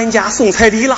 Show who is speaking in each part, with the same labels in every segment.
Speaker 1: 人家送彩礼了。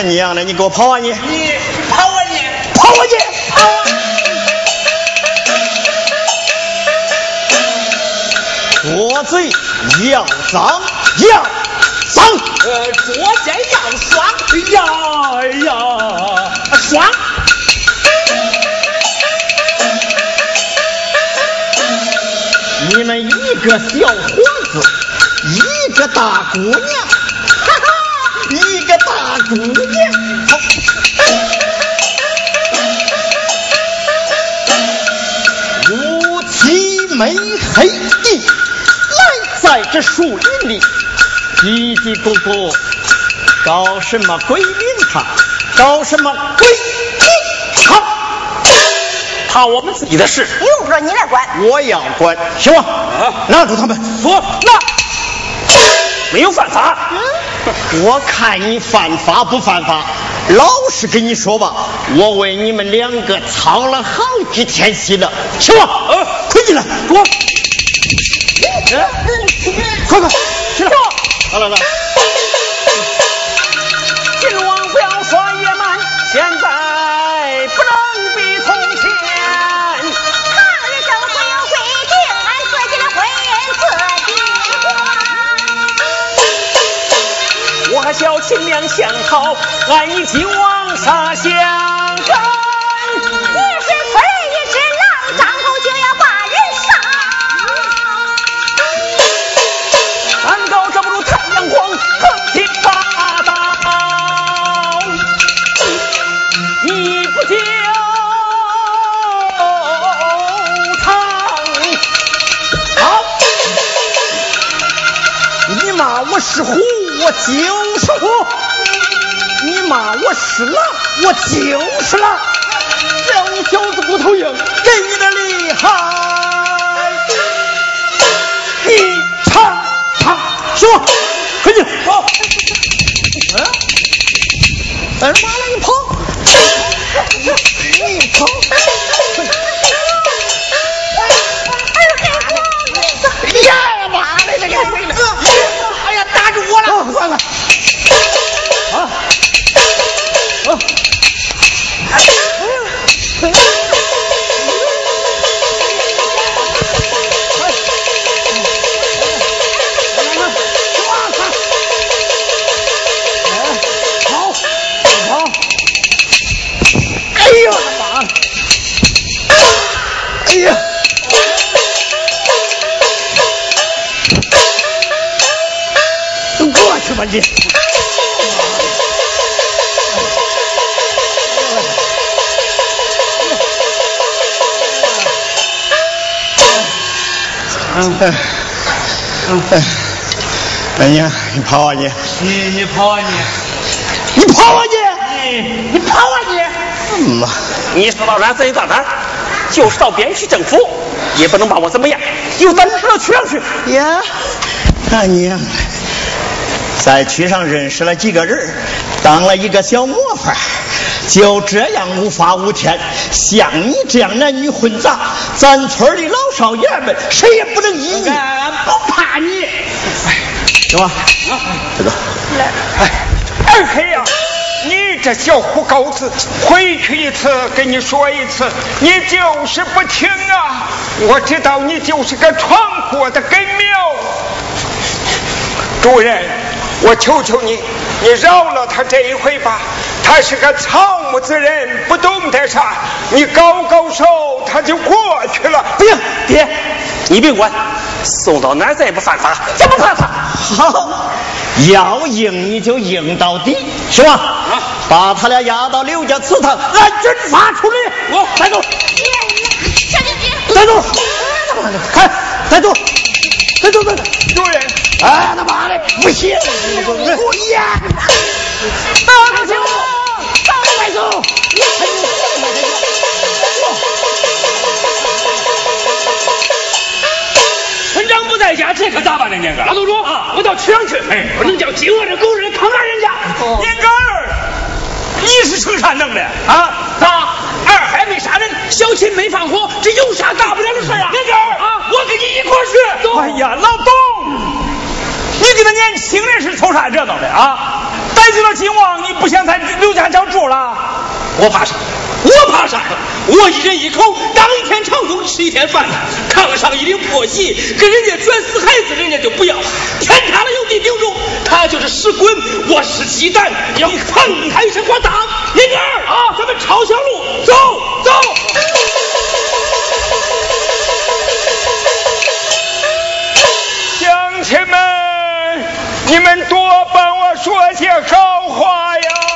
Speaker 2: 那娘的，你给我跑啊你！
Speaker 3: 你跑啊你！
Speaker 2: 跑啊你！
Speaker 3: 跑啊！
Speaker 2: 左嘴要脏要脏，
Speaker 3: 呃，左肩要爽
Speaker 2: 呀呀爽。你们一个小伙子，一个大姑娘，哈哈，一个大姑娘。漆没黑的，赖在这树林里，嘀嘀咕咕，搞什么鬼名堂？搞什么鬼名堂？
Speaker 3: 怕我们自己的事。
Speaker 1: 用不着你来管。
Speaker 2: 我要管，行吗？拿住他们！
Speaker 3: 说那没有犯法。
Speaker 2: 我看你犯法不犯法？老实跟你说吧，我为你们两个操了好几天心了，行吗？
Speaker 3: 呃
Speaker 2: 快进来，
Speaker 3: 给我，
Speaker 2: 快快起来！来来来，
Speaker 3: 秦王不要说野蛮，现在不能比从前。
Speaker 1: 抗日政府有规定，俺自己的婚姻自己管。
Speaker 3: 我和小秦娘相好，俺一起往杀相
Speaker 2: 我是虎，我就是虎；你骂我是狼，我就是狼。只要你小子骨头硬，给你的厉害，你尝尝，行吗？快进，跑！嗯，哎妈了，你跑！你跑！嗯嗯嗯，哎呀，你跑啊你！
Speaker 3: 你你跑啊你！
Speaker 2: 你跑啊你！
Speaker 3: 你你跑啊你！
Speaker 2: 嗯嘛，
Speaker 3: 你说到哪儿咱就到哪儿，就是到边区政府也不能把我怎么样，有咱知道去上去。
Speaker 2: 呀，大娘，在区上认识了几个人，当了一个小模范，就这样无法无天。像你这样男女混杂，咱村里老少爷们谁也不能依你，不怕你。哎，行吧？这个，
Speaker 4: 哎，二黑呀、你这小虎羔子，回去一次跟你说一次，你就是不听啊！我知道你就是个闯祸的根苗。主人，我求求你，你饶了他这一回吧。他是个草木之人，不懂得啥，你高高手他就过去了。
Speaker 3: 不行，爹，你别管，送到哪儿再也不犯法，再不怕他。
Speaker 2: 好，要赢你就赢到底，是吧？啊，把他俩押到刘家祠堂，按军法处理。我带走，
Speaker 1: 小姐姐，
Speaker 2: 带走，看，带走，带走，带走。
Speaker 4: 主人，
Speaker 2: 哎，他妈的，不行！不严！
Speaker 1: 大哥兄，
Speaker 2: 带走！
Speaker 3: 村在家这可咋办呢？年根儿，
Speaker 5: 老董
Speaker 3: 啊，
Speaker 5: 我到渠阳去，哎不能叫金王这工人扛大人家。
Speaker 6: 年根儿，你是成啥弄的啊？
Speaker 3: 咋？二海没杀人，小秦没放火，这有啥大不了的事啊？
Speaker 6: 年根啊，我跟你一块去。走。哎呀，老董，你跟那年轻人是凑啥热闹的啊？得罪了金旺，你不想在刘家桥住了？
Speaker 3: 我怕啥？我怕啥？我一人一口，当一天长工，吃一天饭炕上一领破席，给人家卷死孩子，人家就不要。天塌了有地顶住，他就是石滚，我是鸡蛋，要横开一声我打。林儿啊，咱们抄小路，走走。
Speaker 1: 乡亲们，你们多帮我说些好话呀！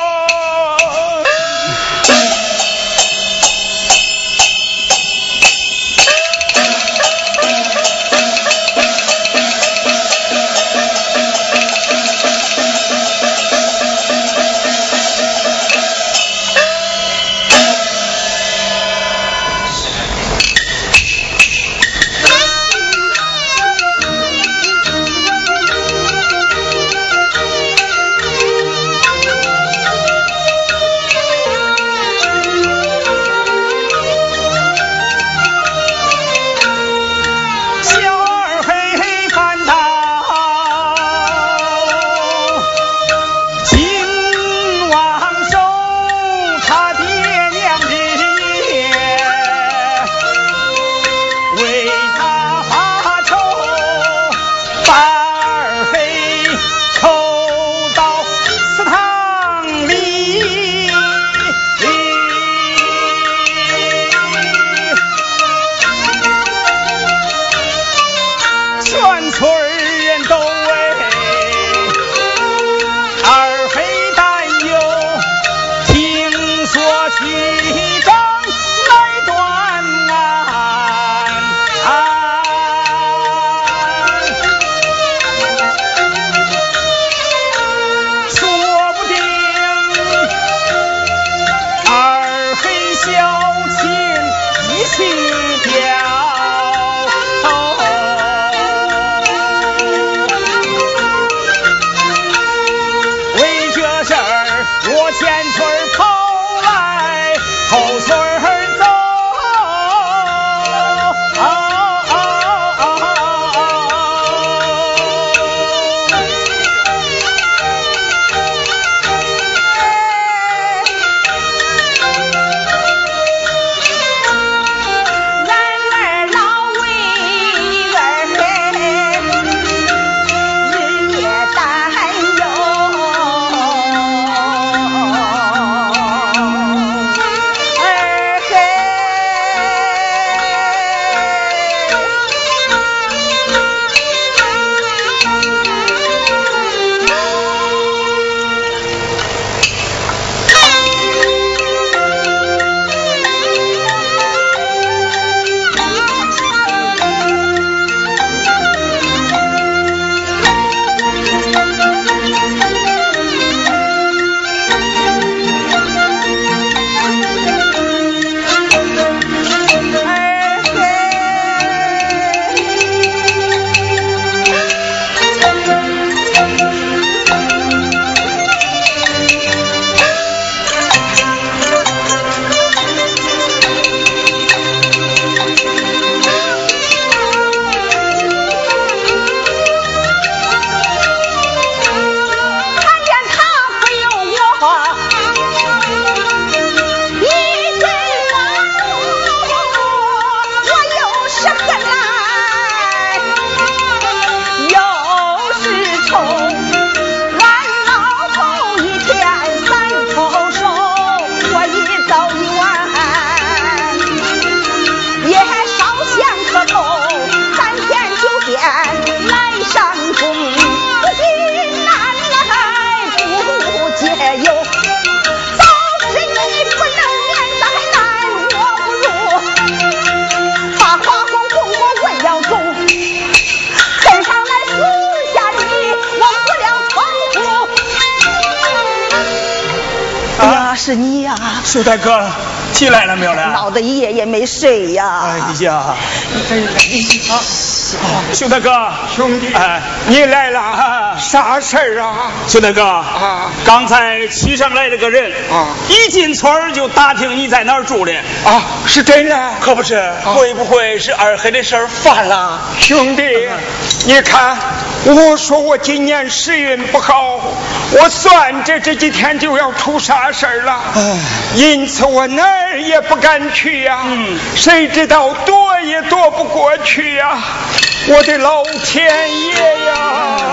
Speaker 6: 不
Speaker 7: 了窗户。呀，是你呀！
Speaker 6: 苏大哥，
Speaker 5: 起来了没有了？
Speaker 1: 闹得一夜也没睡呀。
Speaker 5: 哎呀，啊，兄弟哥，
Speaker 4: 兄弟，
Speaker 5: 哎，
Speaker 4: 你来了，啥事儿啊？
Speaker 5: 熊大哥，
Speaker 4: 啊
Speaker 5: 刚才骑上来了个人，
Speaker 4: 啊
Speaker 5: 一进村儿就打听你在哪儿住的，
Speaker 4: 啊，是真的？
Speaker 5: 可不是？会不会是二黑的事儿犯了？
Speaker 4: 兄弟，你看，我说我今年时运不好，我算着这几天就要出啥事儿了，因此我哪儿也不敢去呀、
Speaker 5: 嗯。
Speaker 4: 谁知道躲也躲不过去呀、我的老天爷呀！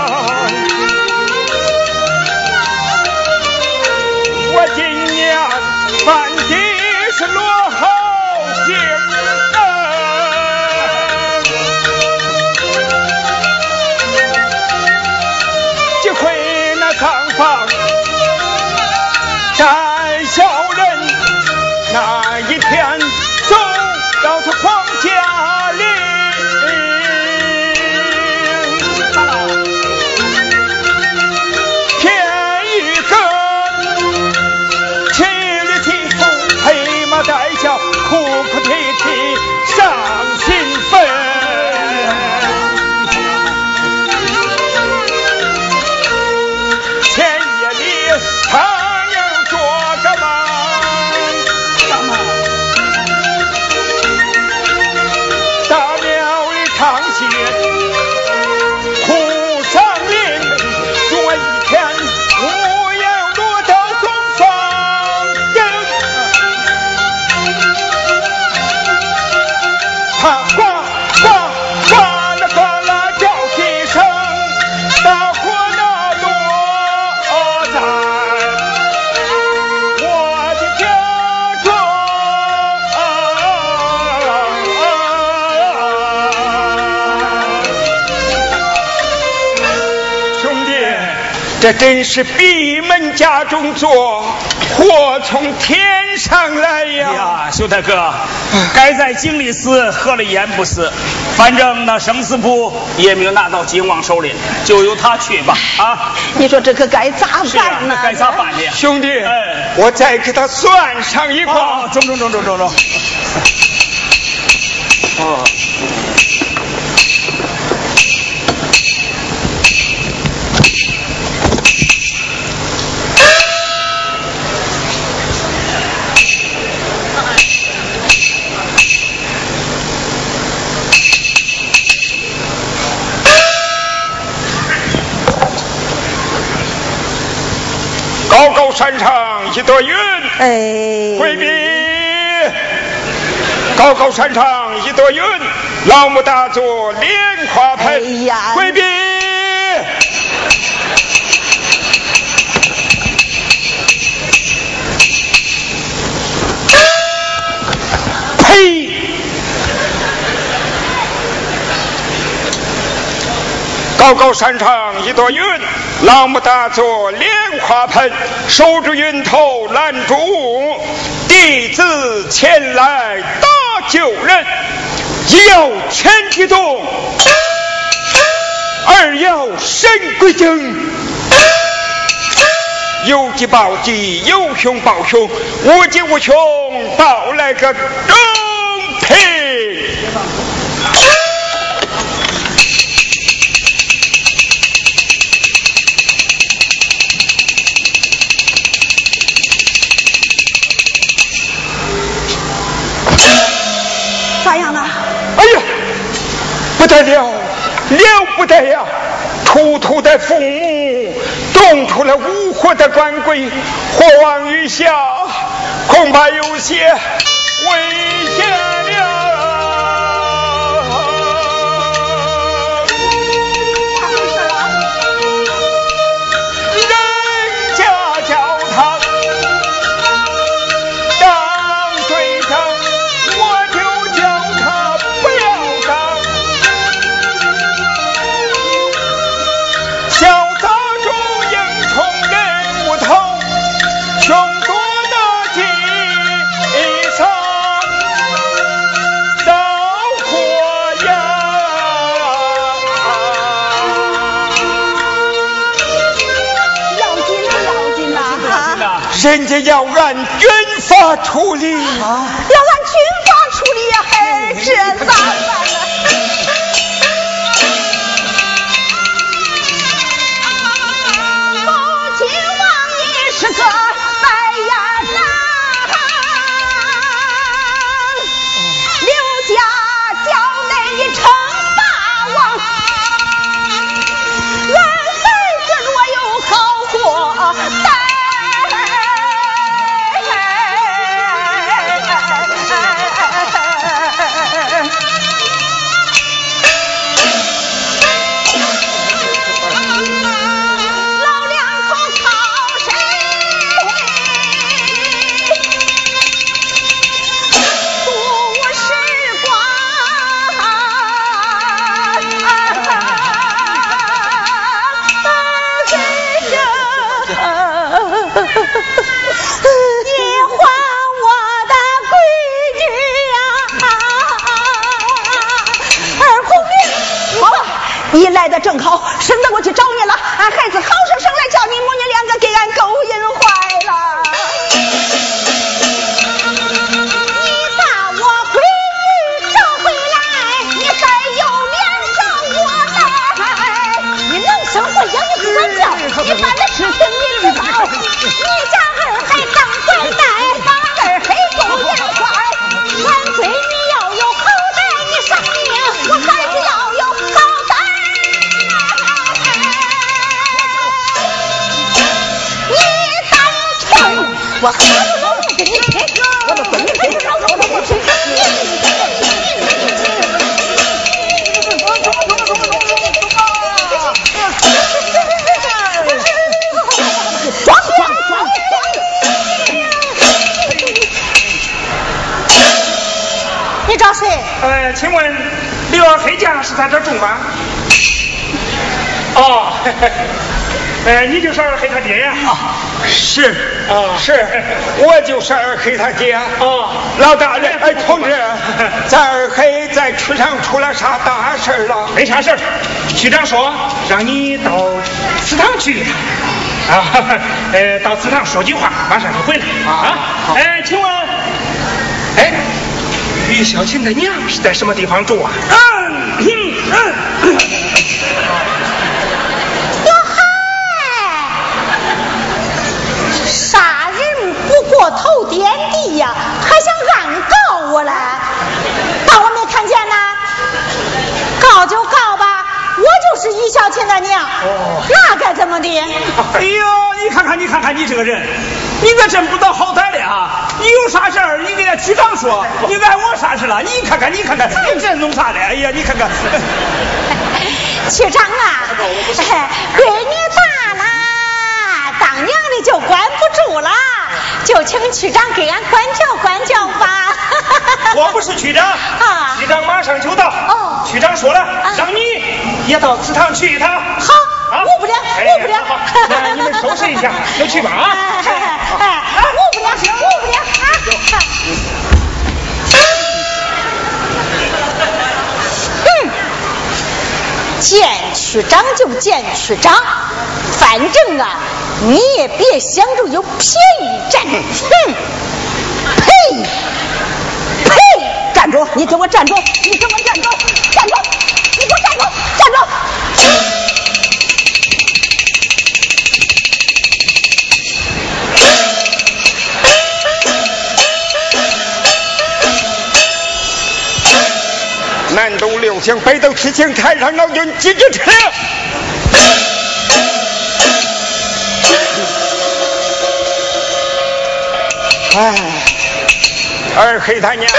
Speaker 4: 这真是闭门家中坐，祸从天上来呀
Speaker 5: 哎
Speaker 4: 呀！
Speaker 5: 呀，兄弟哥，该在井里死，喝了盐不死？反正那生死簿也没有拿到金王手里，就由他去吧。啊，
Speaker 1: 你说这可该咋办，呢？
Speaker 5: 那该咋办呢？
Speaker 4: 兄弟，
Speaker 5: 哎
Speaker 4: 我再给他算上一
Speaker 5: 哦
Speaker 4: 卦。，
Speaker 5: 中中中中中中。哦，
Speaker 4: 高高山上一朵云，
Speaker 1: 哎，
Speaker 4: 回避。高高山上一朵云，老母大坐莲花盆。
Speaker 1: 哎呀
Speaker 4: 回避。呸！高高山上一朵云，老母大坐莲花盆，守住云头拦住，弟子前来搭救人，一要全激动，二要神归正。有急报急，有凶报凶，无急无穷，报来个公平。
Speaker 1: 咋样了？
Speaker 4: 哎呀，不得了，了不得呀！出土的父母，动出了巫火的官规，火往雨下，恐怕有些危险人家要按军法处理。
Speaker 1: 要按军法处理，还这咋办是
Speaker 5: 啊
Speaker 4: 是，我就是二黑他爹。
Speaker 5: 啊
Speaker 4: 老大人，哎，同志，咱二黑在区上出了啥大事了？
Speaker 5: 没啥事儿，局长说让你到祠堂去一趟。啊，呃，到祠堂说句话，马上就回来啊。哎，请问，哎，于小琴的娘是在什么地方住啊？嗯嗯嗯。
Speaker 1: 哟嗨，杀人不过头点地呀，还想暗告我嘞？当我没看见呢？告就告吧，我就是于小琴的娘，那该怎么的？
Speaker 5: 哎呦，你看看，你看看你这个人，你可真不知道好歹的啊！你有啥事儿，你给俺局长说，你碍我啥事了？你看看，你看看，你这弄啥的？哎呀，你看看。
Speaker 1: 局长啊，闺女大了，当娘的就管不住了，就请区长给俺管教管教吧。
Speaker 5: 我不是区长，
Speaker 1: 啊
Speaker 5: 区长马上就到。
Speaker 1: 哦
Speaker 5: 区长说了，让你也到祠堂去一趟。
Speaker 1: 好，
Speaker 5: 啊
Speaker 1: 误不了，
Speaker 5: 哎
Speaker 1: 误不了。
Speaker 5: 好那你们收拾一下，就去吧啊。
Speaker 1: 哎哎，误不了，我不了啊！见区长就见区长，反正啊，你也别想着有便宜占。哼，呸！呸！站住！你给我站住！你给我站住！站住！你给我站住！站住！
Speaker 4: 南斗六星，北斗七星，太上老君几只车？哎，二黑他娘，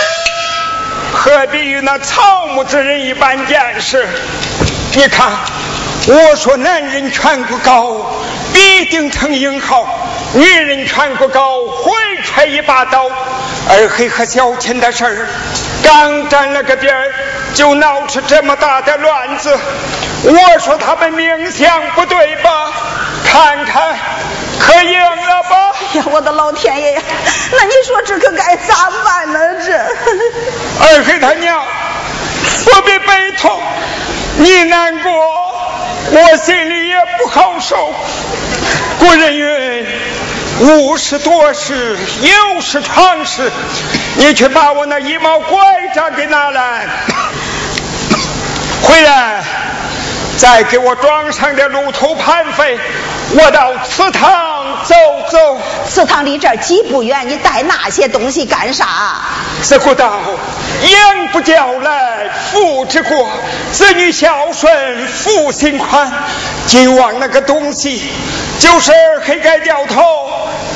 Speaker 4: 何必与那草木之人一般见识？你看，我说男人颧骨高，必定成英豪；女人颧骨高，会揣一把刀。二黑和小琴的事儿，刚沾了个边儿，就闹出这么大的乱子。我说他们命相不对吧？看看，可赢了吧？
Speaker 1: 哎呀，我的老天爷呀！那你说这可该咋办呢？这
Speaker 4: 二黑他娘，我别悲痛，你难过，我心里也不好受。古人云：无事多事，有事常事，你去把我那一毛拐杖给拿来，回来再给我装上点路途盘费，我到祠堂走走。
Speaker 1: 祠堂离这儿几不远，你带那些东西干啥？
Speaker 4: 这古道，养不教来，父之过；子女孝顺，父心宽。今往那个东西，就是黑盖掉头，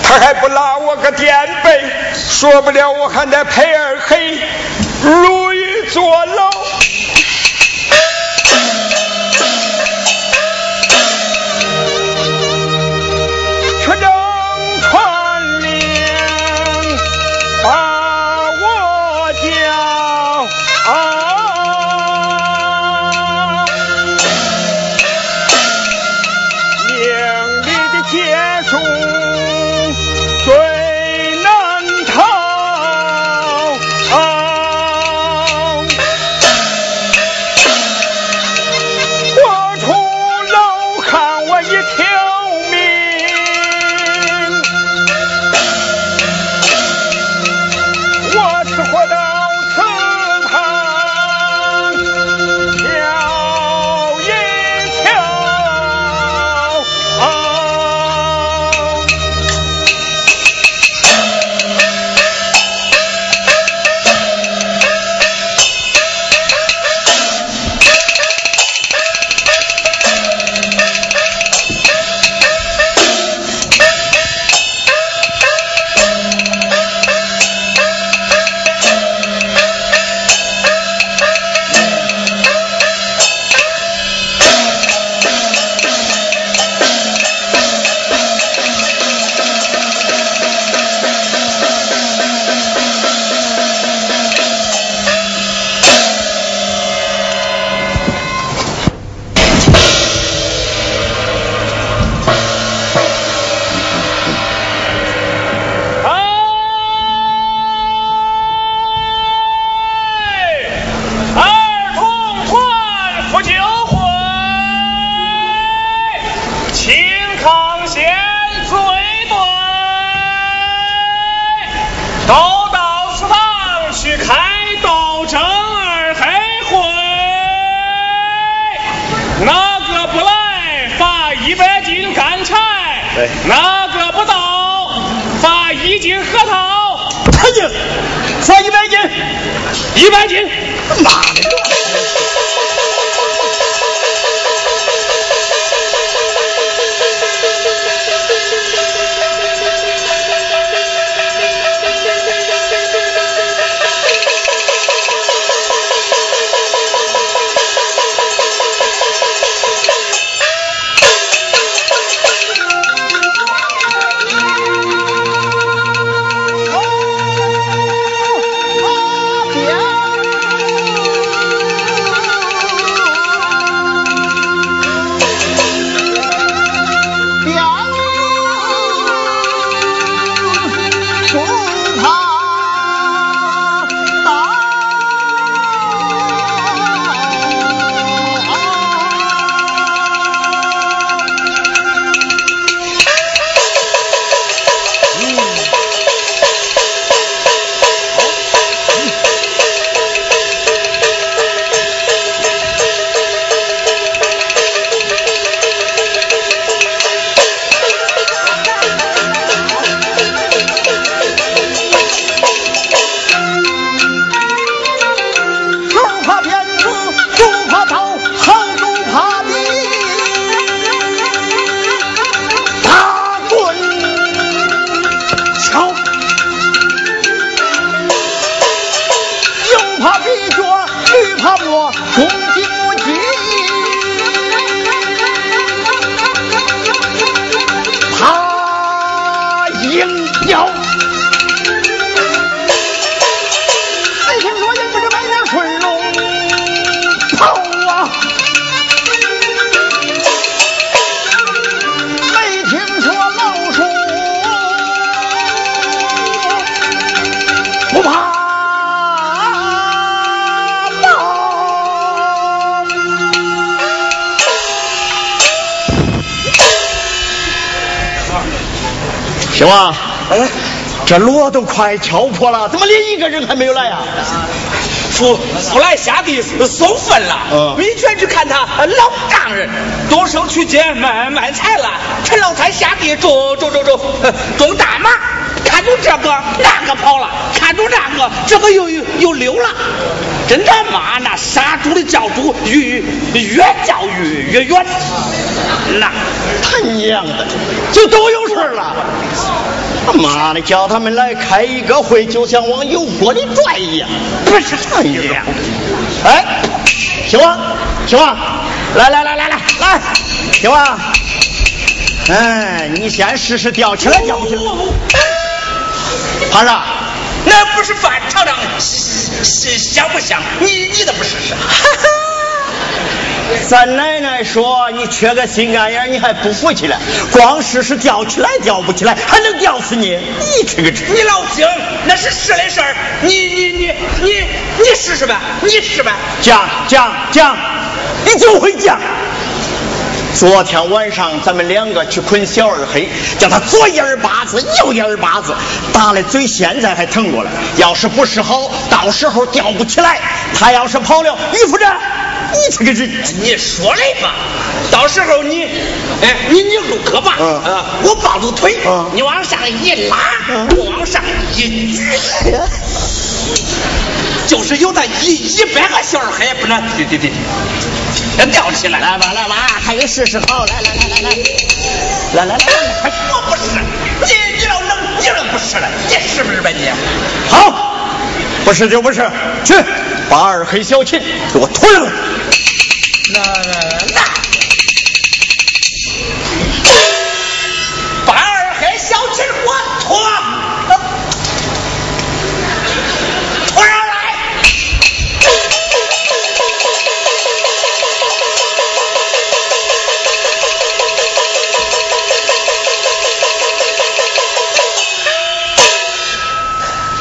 Speaker 4: 他还不拉我个垫背，说不了我还得陪二黑，入狱坐牢。
Speaker 3: 哪一
Speaker 2: 百斤。妈行吧？哎，这锣都快敲破了，怎么连一个人还没有来呀？
Speaker 3: 富富来下地送粪了，
Speaker 2: 嗯
Speaker 3: 没权去看他老丈人，动手去街卖卖菜了。陈老三下地种种种种种大麻，看中这个那个跑了，看中那个这个又又又溜了。真他妈那杀猪的叫猪，越越叫越越远。那
Speaker 2: 他娘的，就都有事了。他妈的，叫他们来开一个会，就像往油锅里拽一样。
Speaker 3: 不是这样。
Speaker 2: 哎，行吗？行吗，来来来来来来，青蛙，哎，你先试试吊起来吊不起来？爬上，
Speaker 3: 那不是饭尝尝香香不香？你你都不试试。
Speaker 2: 咱奶奶说你缺个心肝眼，你还不服气了？光试试吊起来吊不起来，还能吊死你？你这个
Speaker 3: 你老听，那是是的事儿。你你你你你试试呗，你试呗。
Speaker 2: 讲讲讲，你就会讲。昨天晚上咱们两个去捆小二黑，叫他左一耳巴子，右一耳巴子，打的嘴现在还疼过来。要是不是好，到时候吊不起来。他要是跑了，于夫人，你这个人，
Speaker 3: 你说来吧，到时候你，哎，你你入磕吧，
Speaker 2: 嗯
Speaker 3: 啊，我抱住腿，
Speaker 2: 嗯
Speaker 3: 你往上一拉，
Speaker 2: 嗯
Speaker 3: 我往上一举，就是有那一一百个小二黑也不能，对对对，全吊起来。
Speaker 2: 来吧来吧，还有试试好，来来来来来，来来来来，
Speaker 3: 我不是，你你老冷，你了不是了？你是不是吧你？
Speaker 2: 好，不是就不是，去把二黑小琴给我推了来。
Speaker 3: 那那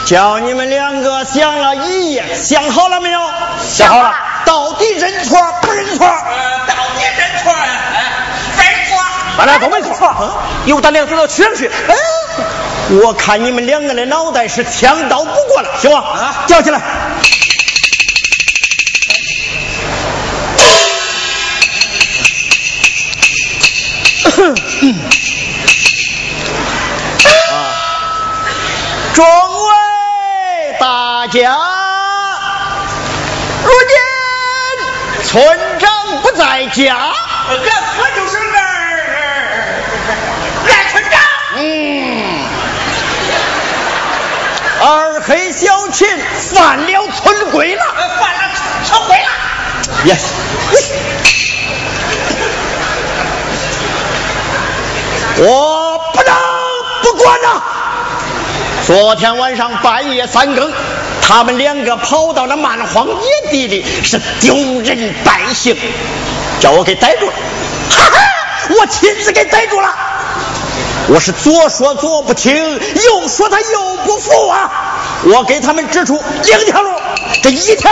Speaker 2: 叫你们两个想了一夜，想好了没有？
Speaker 1: 想好了。
Speaker 2: 到底认错不认错？
Speaker 3: 呃，到底认错呀？哎，认错。
Speaker 5: 俺俩都没错，有胆量走到区上去。
Speaker 2: 哎，我看你们两个的脑袋是枪刀不过了，行吗？
Speaker 3: 啊
Speaker 2: 叫起来。啊，众位大家，如今村长不在家。
Speaker 3: 这可就是二二村长。
Speaker 2: 嗯，二黑小琴犯了村规了。
Speaker 3: 呃，犯了村规了。
Speaker 2: Yes。我不能不管呐、昨天晚上半夜三更，他们两个跑到那蛮荒野地里，是丢人败兴，叫我给逮住了。哈哈，我亲自给逮住了。我是左说左不听，右说他右不服啊！我给他们指出两条路，这一条。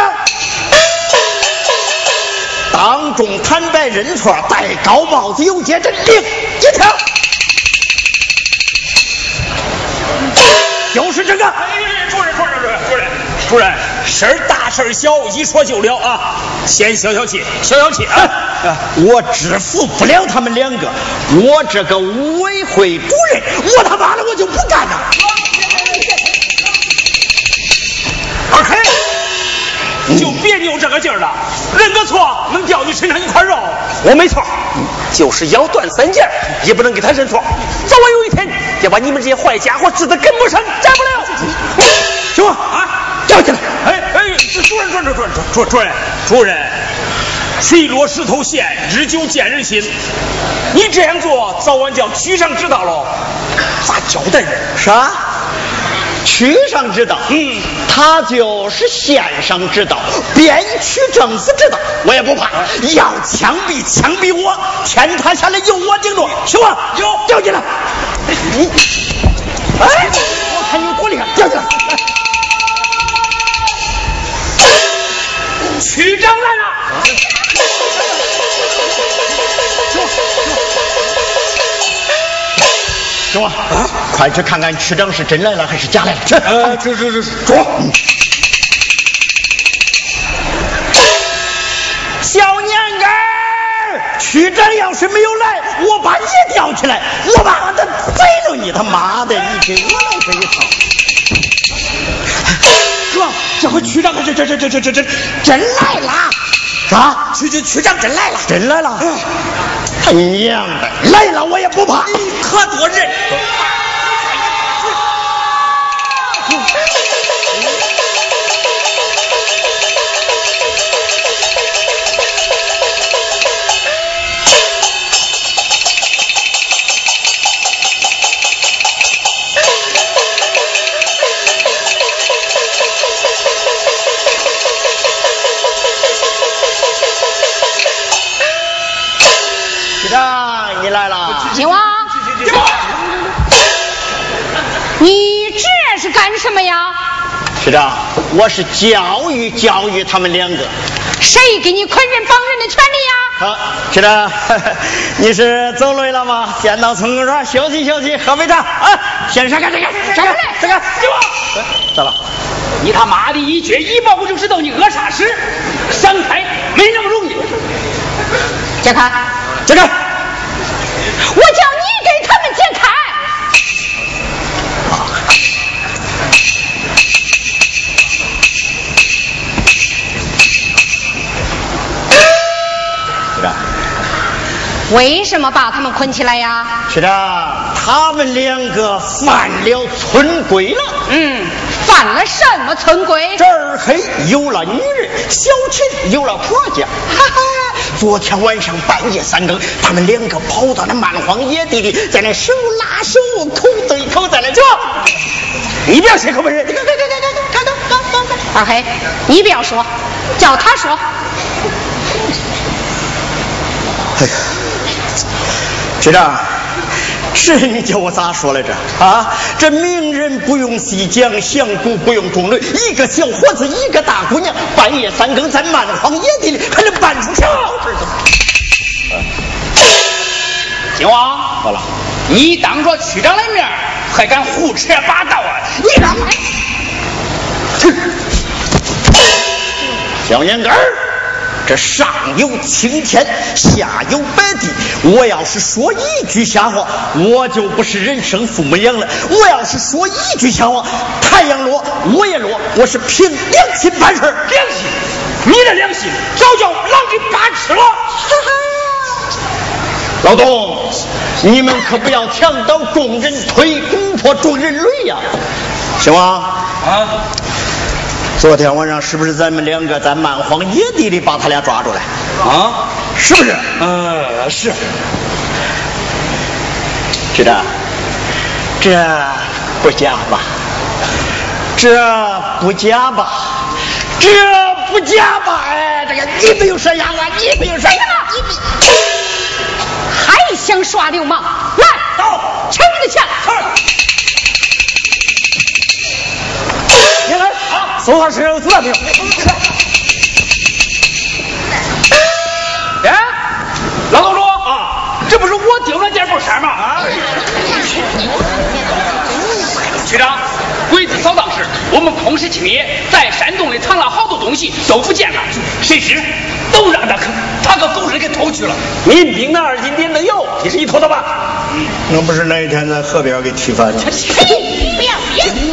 Speaker 2: 当众坦白认错，戴高帽子游街，这另一条就是这个。
Speaker 5: 哎，主任，主任，主任，主任，主任，事儿大事儿小，一说就了啊！先消消气，消消气啊！
Speaker 2: 我制服不了他们两个，我这个五委会主任，我他妈的我就不干了。
Speaker 5: 二黑，就别扭这个劲儿了，认个错能掉你身上一块肉。我没错，就是咬断三截也不能给他认错，早晚有一天要把你们这些坏家伙治得跟不上摘不了。
Speaker 2: 行
Speaker 5: 主任，主任，主任，主主任，主任，水落石头咸，日久见人心。你这样做，早晚叫区上知道了，咋交代人？
Speaker 2: 啥？区上知道，
Speaker 5: 嗯，
Speaker 2: 他就是县上知道，边区政府知道，我也不怕。要枪毙枪毙我，天塌下来由我顶着，行吧？
Speaker 3: 有
Speaker 2: 掉进来。你，哎，我看你多厉害，掉进来。
Speaker 3: 区长来了。
Speaker 2: 行吧？啊，快去看看区长是真来了还是假来了。去，
Speaker 3: 呃，这这这
Speaker 2: 说。小年根儿，区长要是没有来，我把你吊起来，我把他宰了你！他妈的，你给我来这一套！
Speaker 3: 回区长这这这这这这这
Speaker 2: 真来了！啥？
Speaker 3: 区区区长真来了！
Speaker 2: 真来了！他娘的，来了我也不怕！
Speaker 3: 可多人！
Speaker 1: 什么呀？
Speaker 2: 局长，我是教育教育他们两个。
Speaker 1: 谁给你捆人绑人的权利呀？
Speaker 2: 好，局长，你是走累了吗？先到村公园休息休息，喝杯茶啊！先上干这个，上干这个，
Speaker 3: 给我，
Speaker 2: 咋了？
Speaker 3: 你他妈的一撅一抱我就知道你讹啥事，闪开没那么容易。
Speaker 1: 解开，
Speaker 2: 这个，
Speaker 1: 为什么把他们捆起来呀？
Speaker 2: 是长，他们两个犯了村规了。
Speaker 1: 嗯，犯了什么村规？
Speaker 2: 这儿黑有了女人，小琴有了婆家。哈哈，昨天晚上半夜三更，他们两个跑到那蛮荒野地里，在那手拉手、口对口，在那叫。你不要开口问人。看，看，看，看，看，看，看，看。
Speaker 1: 二黑，你不要说，叫他说。
Speaker 2: 哎呀。局长，这你叫我咋说来着？啊，这名人不用细讲，响鼓不用中论，一个小伙子，一个大姑娘，半夜三更在蛮荒野地里，还能办出啥事？
Speaker 3: 金王，
Speaker 2: 好了，
Speaker 3: 你当着区长的面还敢胡扯八道啊？你让
Speaker 2: 小年根儿，这上有青天，下有白地。我要是说一句瞎话，我就不是人生父母养了。我要是说一句瞎话，太阳落，我也落。我是凭良心办事儿。
Speaker 3: 良心，你的良心早叫狼给扒吃了。
Speaker 2: 老董，你们可不要墙倒众人推，鼓破众人擂呀！行吗？
Speaker 3: 啊，
Speaker 2: 昨天晚上是不是咱们两个在蛮荒野地里把他俩抓住了？
Speaker 3: 啊，
Speaker 2: 是不是？
Speaker 3: 呃，是。
Speaker 2: 局长，这不假吧？这不假吧？这不假吧？哎，这个你没有说呀啊，你没有说呀，你没。
Speaker 1: 还想耍流氓？来，
Speaker 2: 到，
Speaker 1: 抢你的钱！
Speaker 2: 你来，啊，搜他身上有子弹没有？
Speaker 3: 哎，老董主啊，这不是我丢了件布衫吗？啊，局长，鬼子扫荡时，我们空识清野，在山洞里藏了好多东西，都不见了，谁知都让他他个狗日给偷去了。
Speaker 2: 民兵的二斤点的油，你是你偷的吧？那不是那一天在河边给踢翻的。
Speaker 1: 不要脸！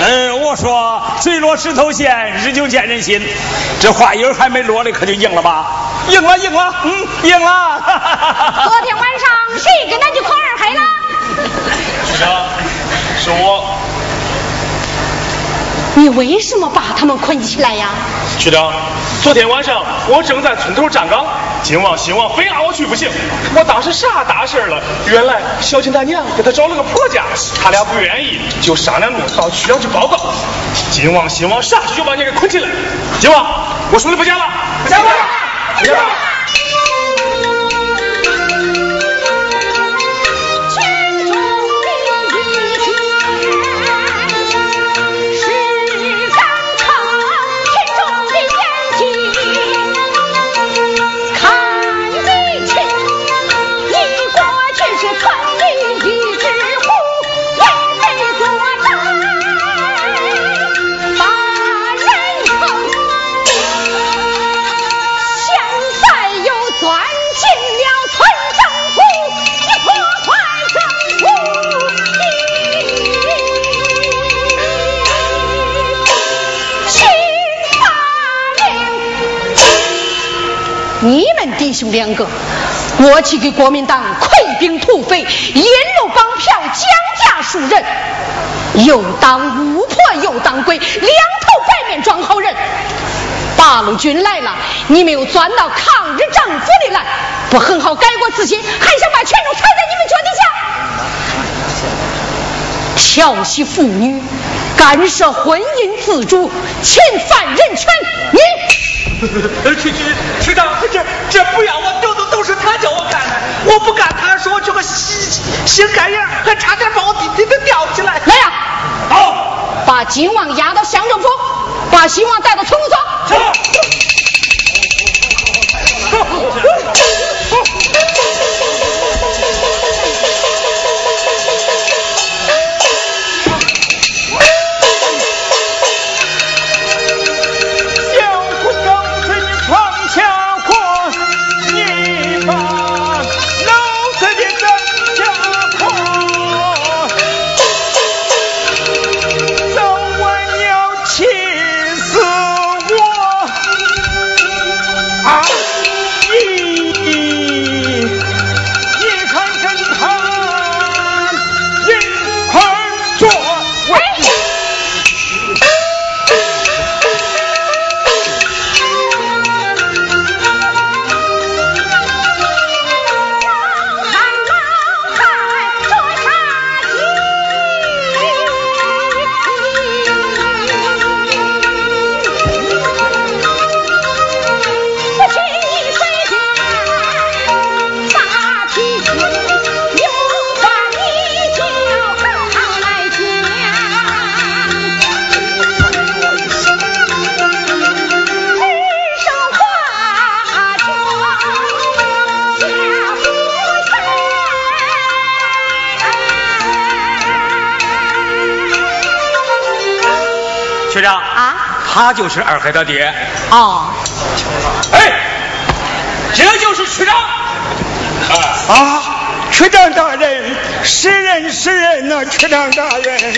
Speaker 5: 呃，我说水落石头闲，日久见人心，这话音还没落呢，可就硬了吧？硬了，硬了，嗯，硬了。
Speaker 1: 昨天晚上谁跟咱去考二黑了？
Speaker 5: 局长，是我。
Speaker 1: 你为什么把他们捆起来呀？
Speaker 8: 局长，昨天晚上我正在村头站岗，金王、新王非拉我去不行。我当时啥大事了？原来小青他娘给他找了个婆家，他俩不愿意，就商量着到区上去报告。金王、新王上去就把你给捆起来。金王，我说的不假吧？不假吧？
Speaker 9: 弟兄两个过去给国民党溃兵土匪，引入帮票，降价赎人，又当巫婆又当鬼，两头白面装好人。八路军来了，你们又钻到抗日政府里来，不很好改过自新，还想把权力踩在你们脚底下？调戏妇女，干涉婚姻自主，侵犯人权，你。
Speaker 3: 区区区长，这这不要我丢的都是他叫我干的，我不干，他说我这个心心肝眼，还差点把我弟弟给吊起来。
Speaker 9: 来呀，
Speaker 3: 好，
Speaker 9: 把金王押到乡政府，把新王带到村
Speaker 3: 所。
Speaker 4: 他就是二黑他爹。
Speaker 9: 哦。
Speaker 3: 哎，这就是区长。
Speaker 4: 啊，区长大人，是人是人呐，区长大人。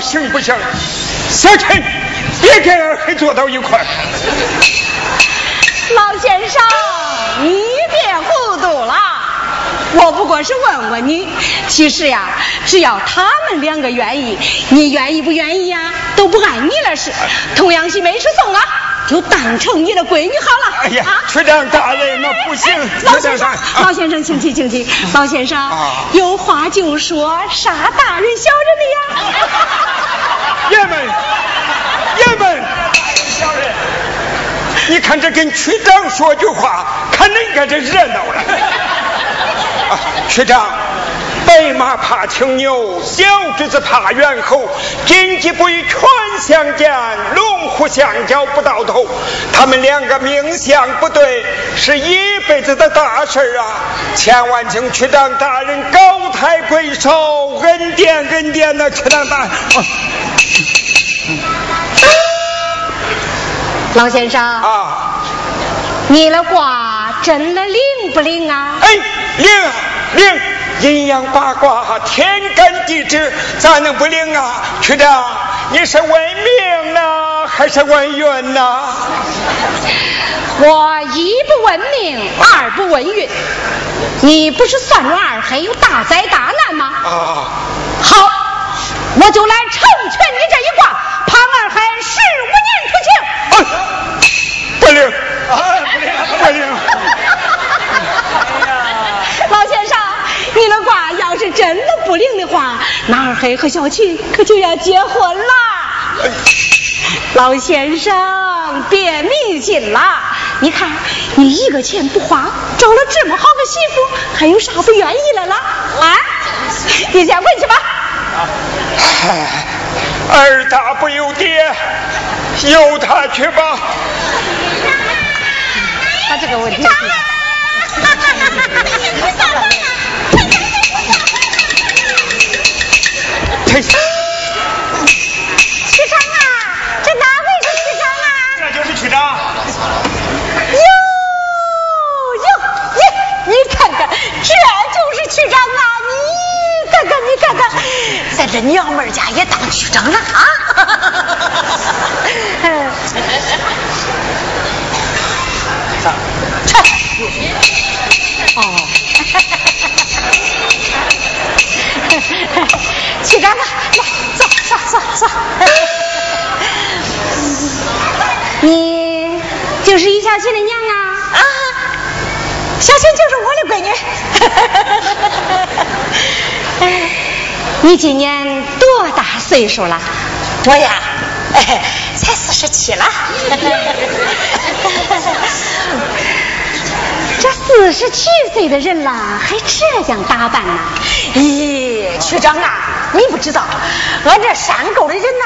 Speaker 4: 行不行？小陈，别跟二黑坐到一块。
Speaker 9: 老先生，你别糊涂了。我不过是问问你，其实呀，只要他们两个愿意，你愿意不愿意呀，都不碍你的事。童养媳没事送啊，就当成你的闺女好了。
Speaker 4: 哎呀
Speaker 9: 啊，
Speaker 4: 区长大人，那不行，
Speaker 9: 老先生老先生，请起，请起。老先生
Speaker 4: 啊，
Speaker 9: 有话就说，啥大人小人的呀？
Speaker 4: 爷们，爷们，小人，你看这跟区长说句话，看恁个这热闹了。啊，区长，白马怕青牛，小侄子怕猿猴，金鸡不与犬相见，龙虎相交不到头。他们两个命相不对，是一辈子的大事儿啊！千万请区长大人高抬贵手，恩典恩典呐，区长大人。啊
Speaker 9: 老先生，
Speaker 4: 啊，
Speaker 9: 你的卦真的灵不灵啊？
Speaker 4: 哎，灵啊灵，阴阳八卦，天干地支，咋能不灵啊？区长，你是问命呢，还是问运呢？
Speaker 9: 我一不问命，二不问运。你不是算着二黑有大灾大难吗？
Speaker 4: 啊，
Speaker 9: 好，我就来成全你这一卦，潘二黑十五年出庆。
Speaker 4: 哎，不灵，啊，不灵，不灵。
Speaker 9: 老先生，你那卦要是真的不灵的话，那二黑和小琴可就要结婚了。老先生，别迷信了。你看，你一个钱不花，找了这么好个媳妇，还有啥不愿意的了？啊，你先回去吧。
Speaker 4: 唉，儿大不由爹，由他去吧。
Speaker 9: 把这个问题。
Speaker 1: 你今年多大岁数了？我呀，哎，才四十七了。这四十七岁的人了，还这样打扮呢？咦，区长啊，你不知道，俺这山沟的人呐，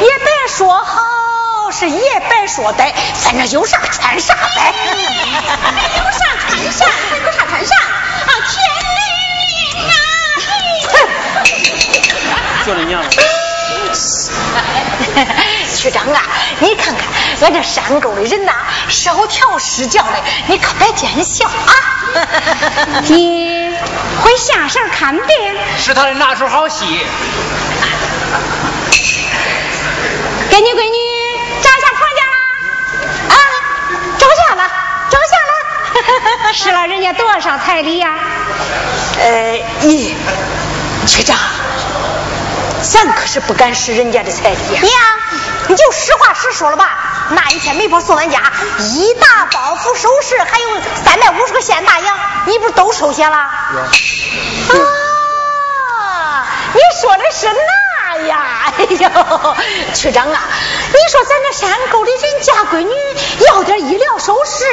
Speaker 1: 也别说好，是也别说歹，反正有啥穿啥呗。有啥穿啥，啊！
Speaker 3: 就你娘。
Speaker 1: 区长啊，你看看俺这山沟的人呐，少条是教的，你可别见笑啊！你会下山看病？
Speaker 3: 是他的拿手好戏。
Speaker 1: 给你闺女找下婆家了啊？找下了，找下了。使了人家多少彩礼呀、呃，你，区长，
Speaker 9: 咱可是不敢使人家的彩礼呀。
Speaker 1: 娘，你就实话实说了吧。那一天媒婆送俺家一大包袱首饰，还有三百五十个现大洋，你不是都收下了？啊，你说的是那呀？哎呦，区长啊，你说咱这山沟里人家闺女要点医疗首饰，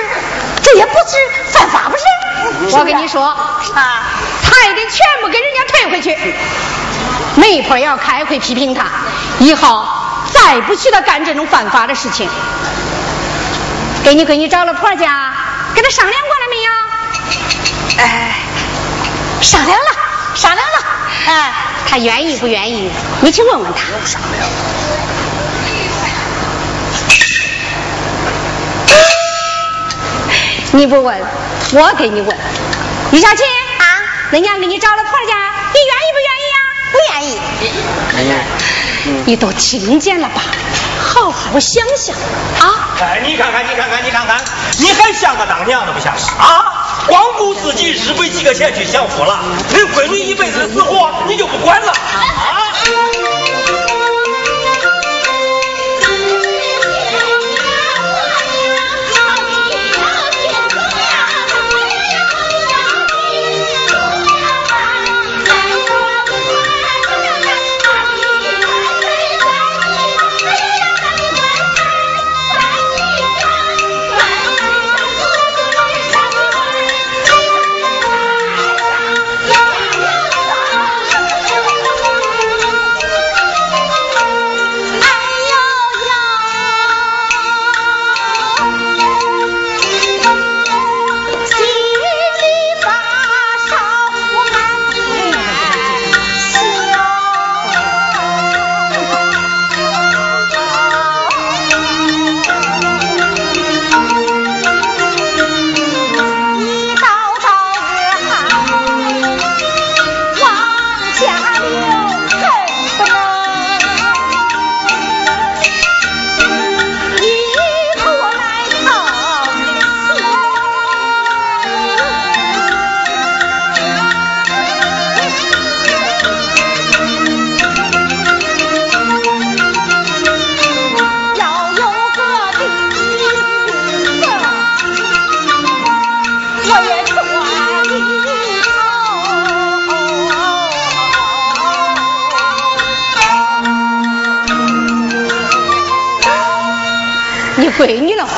Speaker 1: 这也不是犯法不是？
Speaker 9: 我跟你说啊，他也得全部给人家退回去。媒婆要开会批评他，以后再不许他干这种犯法的事情。给你闺女找了婆家，跟他商量过了没有？
Speaker 1: 哎，商量了，商量了。
Speaker 9: 哎，他愿意不愿意？你去问问他。
Speaker 1: 商量。
Speaker 9: 你不问，我给你问。于小琴
Speaker 1: 啊，
Speaker 9: 恁娘给你找了婆家，愿意。你都听见了吧？好好想想啊！
Speaker 2: 哎，你看看，你看看，你看看，你还像个当娘的不像是啊？光顾自己日鬼几个钱去享福了，你闺女一辈子的死活你就不管了啊？
Speaker 9: 闺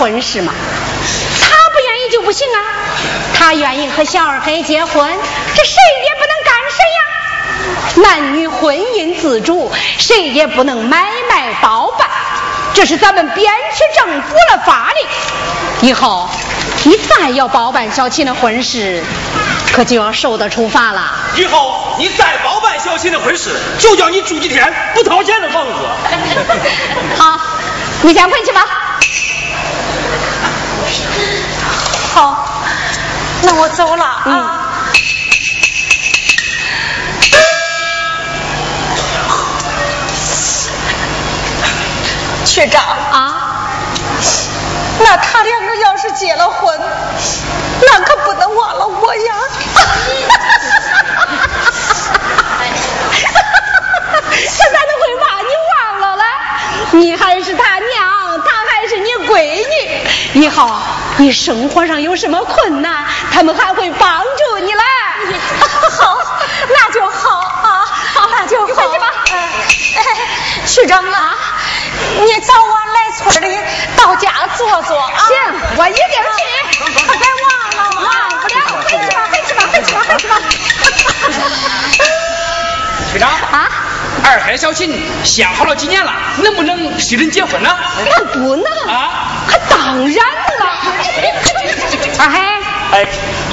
Speaker 9: 婚事嘛，他不愿意就不行啊。他愿意和小二黑结婚，这谁也不能干谁呀。男女婚姻自主，谁也不能买卖包办，这是咱们边区政府的法律。以后你再要包办小琴的婚事，可就要受到处罚了。
Speaker 2: 以后你再包办小琴的婚事，就叫你住几天不掏钱的房子。
Speaker 9: 好，你先回去吧。
Speaker 1: 好，那我走了啊。学长
Speaker 9: 啊，
Speaker 1: 那他两个要是结了婚，那可不能忘了我呀。
Speaker 9: 他咋能会把你忘了嘞？你还是他娘，他还是你闺女，以后。你生活上有什么困难，他们还会帮助你嘞。
Speaker 1: 好，那就好啊，好那就好。
Speaker 9: 回去吧。
Speaker 1: 哎，区长啊，你早晚来村里到家坐坐啊。
Speaker 9: 行，我一定去。
Speaker 1: 可别忘了，
Speaker 9: 忘不了。回去吧，回去吧，回去吧，回去吧。
Speaker 5: 区长
Speaker 9: 啊，
Speaker 5: 二海小琴想好了几年了，能不能许人结婚呢？
Speaker 9: 那不能
Speaker 5: 啊，
Speaker 9: 当然了。二 海，
Speaker 2: 哎，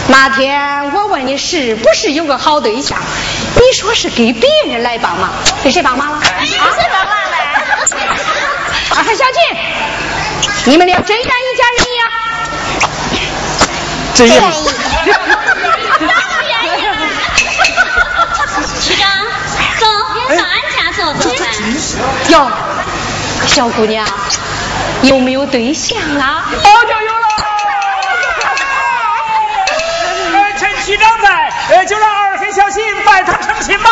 Speaker 9: 那天我问你是不是有个好对象，你说是给别人来帮忙，给谁帮忙了？啊，
Speaker 1: 谁帮忙嘞？
Speaker 9: 二海、小琴，你们俩真愿意嫁人呀？
Speaker 2: 真
Speaker 9: 哟，小姑娘，有没有对象啊？
Speaker 5: 哦，就有了。哎，陈局长在，呃就让二黑小新拜堂成亲吧。